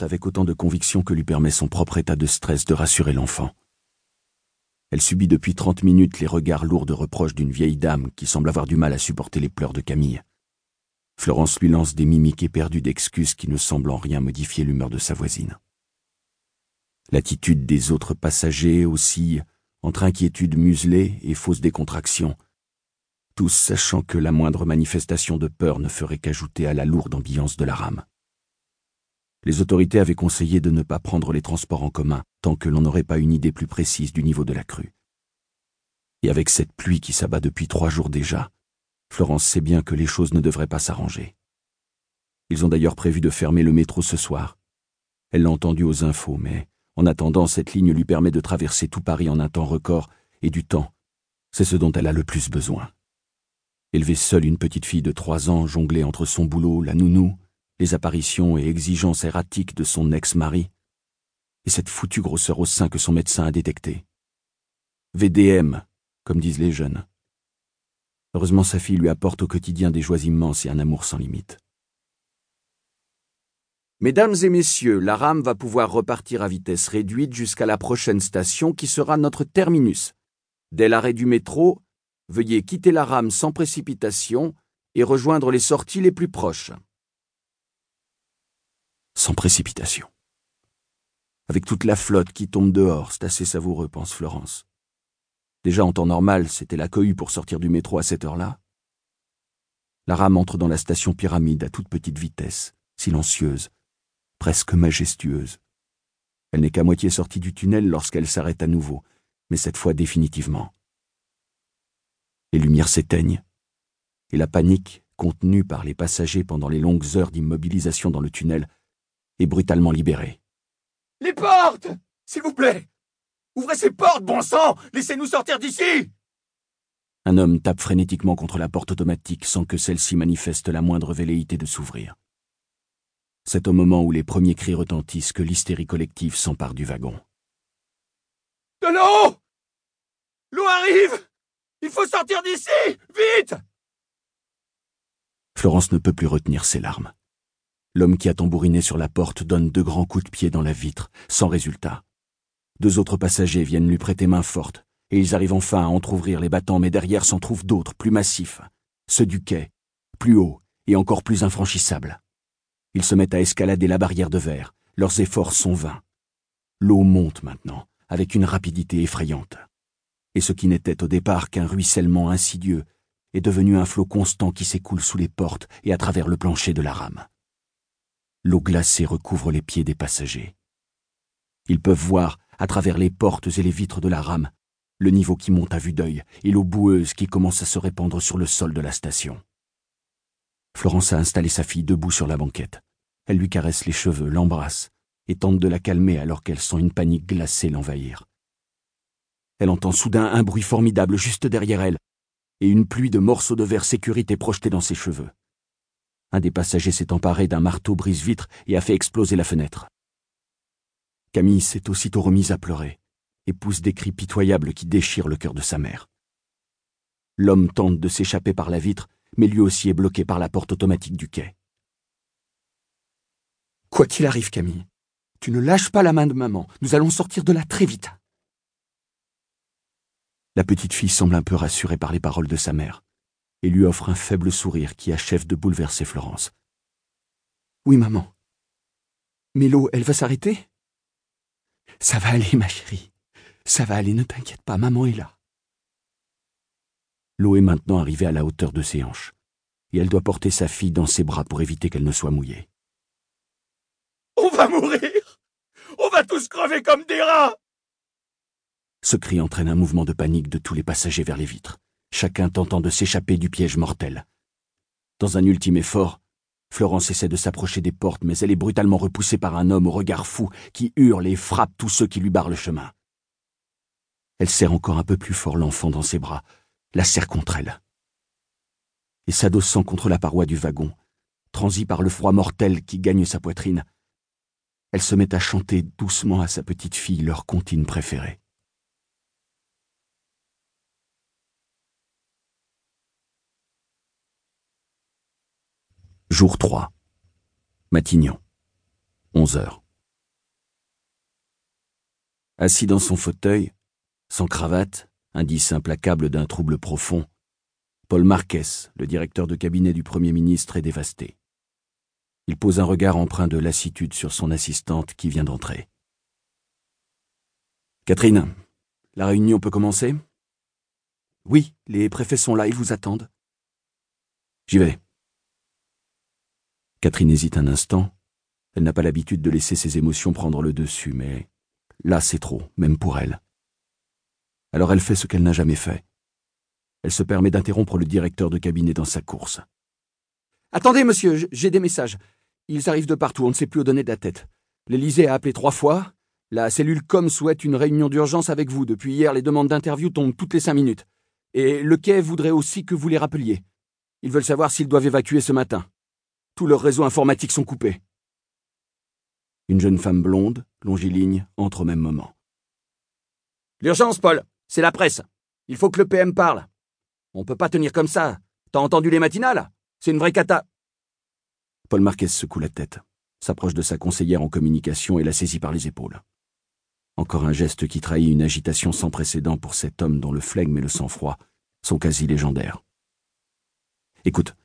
avec autant de conviction que lui permet son propre état de stress de rassurer l'enfant. Elle subit depuis trente minutes les regards lourds de reproches d'une vieille dame qui semble avoir du mal à supporter les pleurs de Camille. Florence lui lance des mimiques éperdues d'excuses qui ne semblent en rien modifier l'humeur de sa voisine. L'attitude des autres passagers aussi, entre inquiétude muselée et fausse décontraction, tous sachant que la moindre manifestation de peur ne ferait qu'ajouter à la lourde ambiance de la rame. Les autorités avaient conseillé de ne pas prendre les transports en commun tant que l'on n'aurait pas une idée plus précise du niveau de la crue. Et avec cette pluie qui s'abat depuis trois jours déjà, Florence sait bien que les choses ne devraient pas s'arranger. Ils ont d'ailleurs prévu de fermer le métro ce soir. Elle l'a entendu aux infos, mais en attendant, cette ligne lui permet de traverser tout Paris en un temps record, et du temps, c'est ce dont elle a le plus besoin. Élever seule une petite fille de trois ans, jongler entre son boulot, la nounou, les apparitions et exigences erratiques de son ex-mari, et cette foutue grosseur au sein que son médecin a détectée. VDM, comme disent les jeunes. Heureusement, sa fille lui apporte au quotidien des joies immenses et un amour sans limite. Mesdames et messieurs, la rame va pouvoir repartir à vitesse réduite jusqu'à la prochaine station qui sera notre terminus. Dès l'arrêt du métro, veuillez quitter la rame sans précipitation et rejoindre les sorties les plus proches. Sans précipitation. Avec toute la flotte qui tombe dehors, c'est assez savoureux, pense Florence. Déjà en temps normal, c'était la cohue pour sortir du métro à cette heure-là. La rame entre dans la station pyramide à toute petite vitesse, silencieuse, presque majestueuse. Elle n'est qu'à moitié sortie du tunnel lorsqu'elle s'arrête à nouveau, mais cette fois définitivement. Les lumières s'éteignent, et la panique, contenue par les passagers pendant les longues heures d'immobilisation dans le tunnel, est brutalement libérée. Les portes S'il vous plaît Ouvrez ces portes, bon sang Laissez-nous sortir d'ici Un homme tape frénétiquement contre la porte automatique sans que celle-ci manifeste la moindre velléité de s'ouvrir. C'est au moment où les premiers cris retentissent que l'hystérie collective s'empare du wagon. De l'eau L'eau arrive Il faut sortir d'ici Vite Florence ne peut plus retenir ses larmes. L'homme qui a tambouriné sur la porte donne deux grands coups de pied dans la vitre, sans résultat. Deux autres passagers viennent lui prêter main forte, et ils arrivent enfin à entr'ouvrir les battants, mais derrière s'en trouvent d'autres, plus massifs, ceux du quai, plus hauts et encore plus infranchissables. Ils se mettent à escalader la barrière de verre, leurs efforts sont vains. L'eau monte maintenant, avec une rapidité effrayante. Et ce qui n'était au départ qu'un ruissellement insidieux est devenu un flot constant qui s'écoule sous les portes et à travers le plancher de la rame. L'eau glacée recouvre les pieds des passagers. Ils peuvent voir, à travers les portes et les vitres de la rame, le niveau qui monte à vue d'œil et l'eau boueuse qui commence à se répandre sur le sol de la station. Florence a installé sa fille debout sur la banquette. Elle lui caresse les cheveux, l'embrasse, et tente de la calmer alors qu'elle sent une panique glacée l'envahir. Elle entend soudain un bruit formidable juste derrière elle, et une pluie de morceaux de verre sécurité projetés dans ses cheveux. Un des passagers s'est emparé d'un marteau brise-vitre et a fait exploser la fenêtre. Camille s'est aussitôt remise à pleurer et pousse des cris pitoyables qui déchirent le cœur de sa mère. L'homme tente de s'échapper par la vitre, mais lui aussi est bloqué par la porte automatique du quai. Quoi qu'il arrive, Camille, tu ne lâches pas la main de maman. Nous allons sortir de là très vite. La petite fille semble un peu rassurée par les paroles de sa mère et lui offre un faible sourire qui achève de bouleverser Florence. Oui, maman. Mais l'eau, elle va s'arrêter? Ça va aller, ma chérie. Ça va aller, ne t'inquiète pas, maman est là. L'eau est maintenant arrivée à la hauteur de ses hanches, et elle doit porter sa fille dans ses bras pour éviter qu'elle ne soit mouillée. On va mourir On va tous crever comme des rats Ce cri entraîne un mouvement de panique de tous les passagers vers les vitres, chacun tentant de s'échapper du piège mortel. Dans un ultime effort, Florence essaie de s'approcher des portes, mais elle est brutalement repoussée par un homme au regard fou qui hurle et frappe tous ceux qui lui barrent le chemin. Elle serre encore un peu plus fort l'enfant dans ses bras, la serre contre elle. Et s'adossant contre la paroi du wagon, transie par le froid mortel qui gagne sa poitrine, elle se met à chanter doucement à sa petite fille leur comptine préférée. Jour 3. Matignon. 11 11 heures. Assis dans son fauteuil, sans cravate, indice implacable d'un trouble profond, Paul Marquez, le directeur de cabinet du Premier ministre, est dévasté. Il pose un regard empreint de lassitude sur son assistante qui vient d'entrer. Catherine, la réunion peut commencer? Oui, les préfets sont là, ils vous attendent. J'y vais. Catherine hésite un instant. Elle n'a pas l'habitude de laisser ses émotions prendre le dessus, mais là c'est trop, même pour elle. Alors elle fait ce qu'elle n'a jamais fait. Elle se permet d'interrompre le directeur de cabinet dans sa course. Attendez, monsieur, j'ai des messages. Ils arrivent de partout, on ne sait plus où donner de la tête. L'Élysée a appelé trois fois, la cellule com souhaite une réunion d'urgence avec vous. Depuis hier, les demandes d'interview tombent toutes les cinq minutes. Et le quai voudrait aussi que vous les rappeliez. Ils veulent savoir s'ils doivent évacuer ce matin. Tous leurs réseaux informatiques sont coupés. Une jeune femme blonde, longiligne, entre au même moment. L'urgence, Paul, c'est la presse. Il faut que le PM parle. On peut pas tenir comme ça. T'as entendu les matinales? C'est une vraie cata. Paul Marquez secoue la tête, s'approche de sa conseillère en communication et la saisit par les épaules. Encore un geste qui trahit une agitation sans précédent pour cet homme dont le flegme et le sang-froid sont quasi légendaires. Écoute,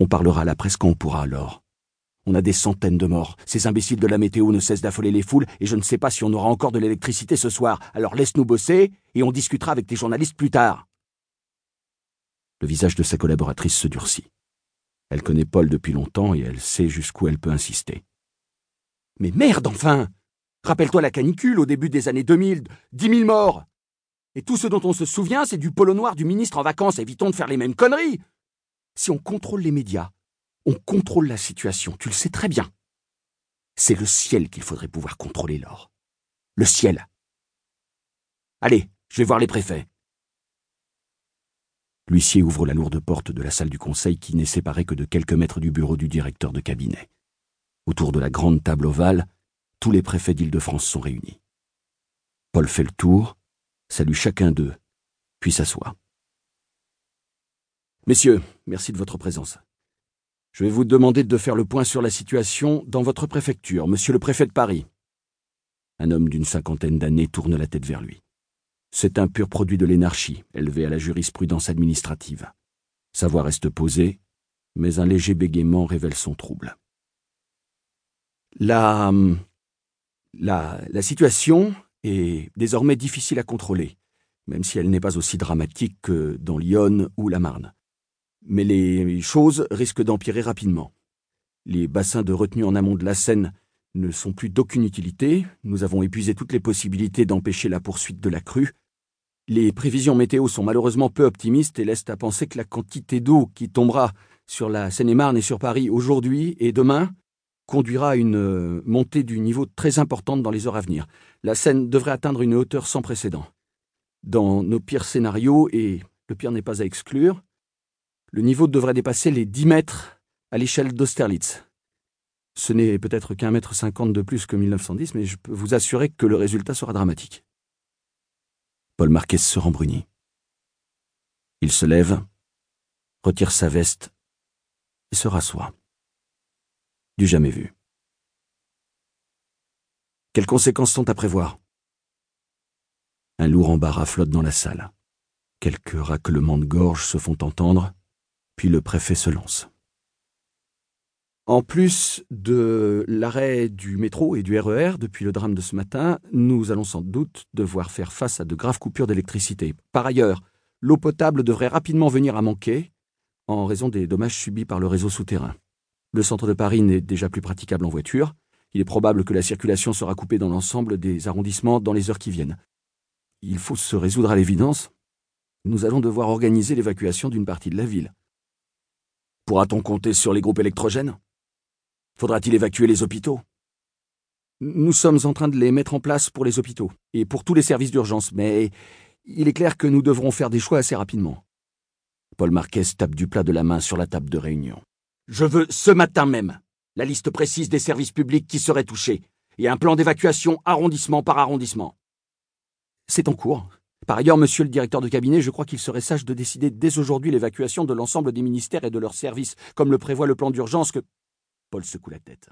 on parlera à la presse quand on pourra alors. On a des centaines de morts. Ces imbéciles de la météo ne cessent d'affoler les foules et je ne sais pas si on aura encore de l'électricité ce soir. Alors laisse-nous bosser et on discutera avec tes journalistes plus tard. Le visage de sa collaboratrice se durcit. Elle connaît Paul depuis longtemps et elle sait jusqu'où elle peut insister. Mais merde enfin Rappelle-toi la canicule au début des années 2000, dix mille morts. Et tout ce dont on se souvient, c'est du polo noir du ministre en vacances. Évitons de faire les mêmes conneries. Si on contrôle les médias, on contrôle la situation, tu le sais très bien. C'est le ciel qu'il faudrait pouvoir contrôler, Laure. Le ciel. Allez, je vais voir les préfets. L'huissier ouvre la lourde porte de la salle du conseil qui n'est séparée que de quelques mètres du bureau du directeur de cabinet. Autour de la grande table ovale, tous les préfets d'Île-de-France sont réunis. Paul fait le tour, salue chacun d'eux, puis s'assoit. Messieurs, merci de votre présence. Je vais vous demander de faire le point sur la situation dans votre préfecture, monsieur le préfet de Paris. Un homme d'une cinquantaine d'années tourne la tête vers lui. C'est un pur produit de l'énarchie, élevé à la jurisprudence administrative. Sa voix reste posée, mais un léger bégaiement révèle son trouble. La hum, la, situation est désormais difficile à contrôler, même si elle n'est pas aussi dramatique que dans l'Yonne ou la Marne. Mais les choses risquent d'empirer rapidement. Les bassins de retenue en amont de la Seine ne sont plus d'aucune utilité, nous avons épuisé toutes les possibilités d'empêcher la poursuite de la crue. Les prévisions météo sont malheureusement peu optimistes et laissent à penser que la quantité d'eau qui tombera sur la Seine-et-Marne et sur Paris aujourd'hui et demain conduira à une euh, montée du niveau très importante dans les heures à venir. La Seine devrait atteindre une hauteur sans précédent. Dans nos pires scénarios, et le pire n'est pas à exclure, le niveau devrait dépasser les 10 mètres à l'échelle d'Austerlitz. Ce n'est peut-être qu'un mètre cinquante de plus que 1910, mais je peux vous assurer que le résultat sera dramatique. Paul Marquez se rembrunit. Il se lève, retire sa veste et se rassoit du jamais vu. Quelles conséquences sont à prévoir? Un lourd embarras flotte dans la salle. Quelques raclements de gorge se font entendre, puis le préfet se lance. En plus de l'arrêt du métro et du RER e depuis le drame de ce matin, nous allons sans doute devoir faire face à de graves coupures d'électricité. Par ailleurs, l'eau potable devrait rapidement venir à manquer en raison des dommages subis par le réseau souterrain. Le centre de Paris n'est déjà plus praticable en voiture. Il est probable que la circulation sera coupée dans l'ensemble des arrondissements dans les heures qui viennent. Il faut se résoudre à l'évidence. Nous allons devoir organiser l'évacuation d'une partie de la ville. Pourra-t-on compter sur les groupes électrogènes? Faudra-t-il évacuer les hôpitaux? Nous sommes en train de les mettre en place pour les hôpitaux et pour tous les services d'urgence, mais il est clair que nous devrons faire des choix assez rapidement. Paul Marquez tape du plat de la main sur la table de réunion. Je veux ce matin même la liste précise des services publics qui seraient touchés et un plan d'évacuation arrondissement par arrondissement. C'est en cours. Par ailleurs, monsieur le directeur de cabinet, je crois qu'il serait sage de décider dès aujourd'hui l'évacuation de l'ensemble des ministères et de leurs services, comme le prévoit le plan d'urgence que. Paul secoue la tête.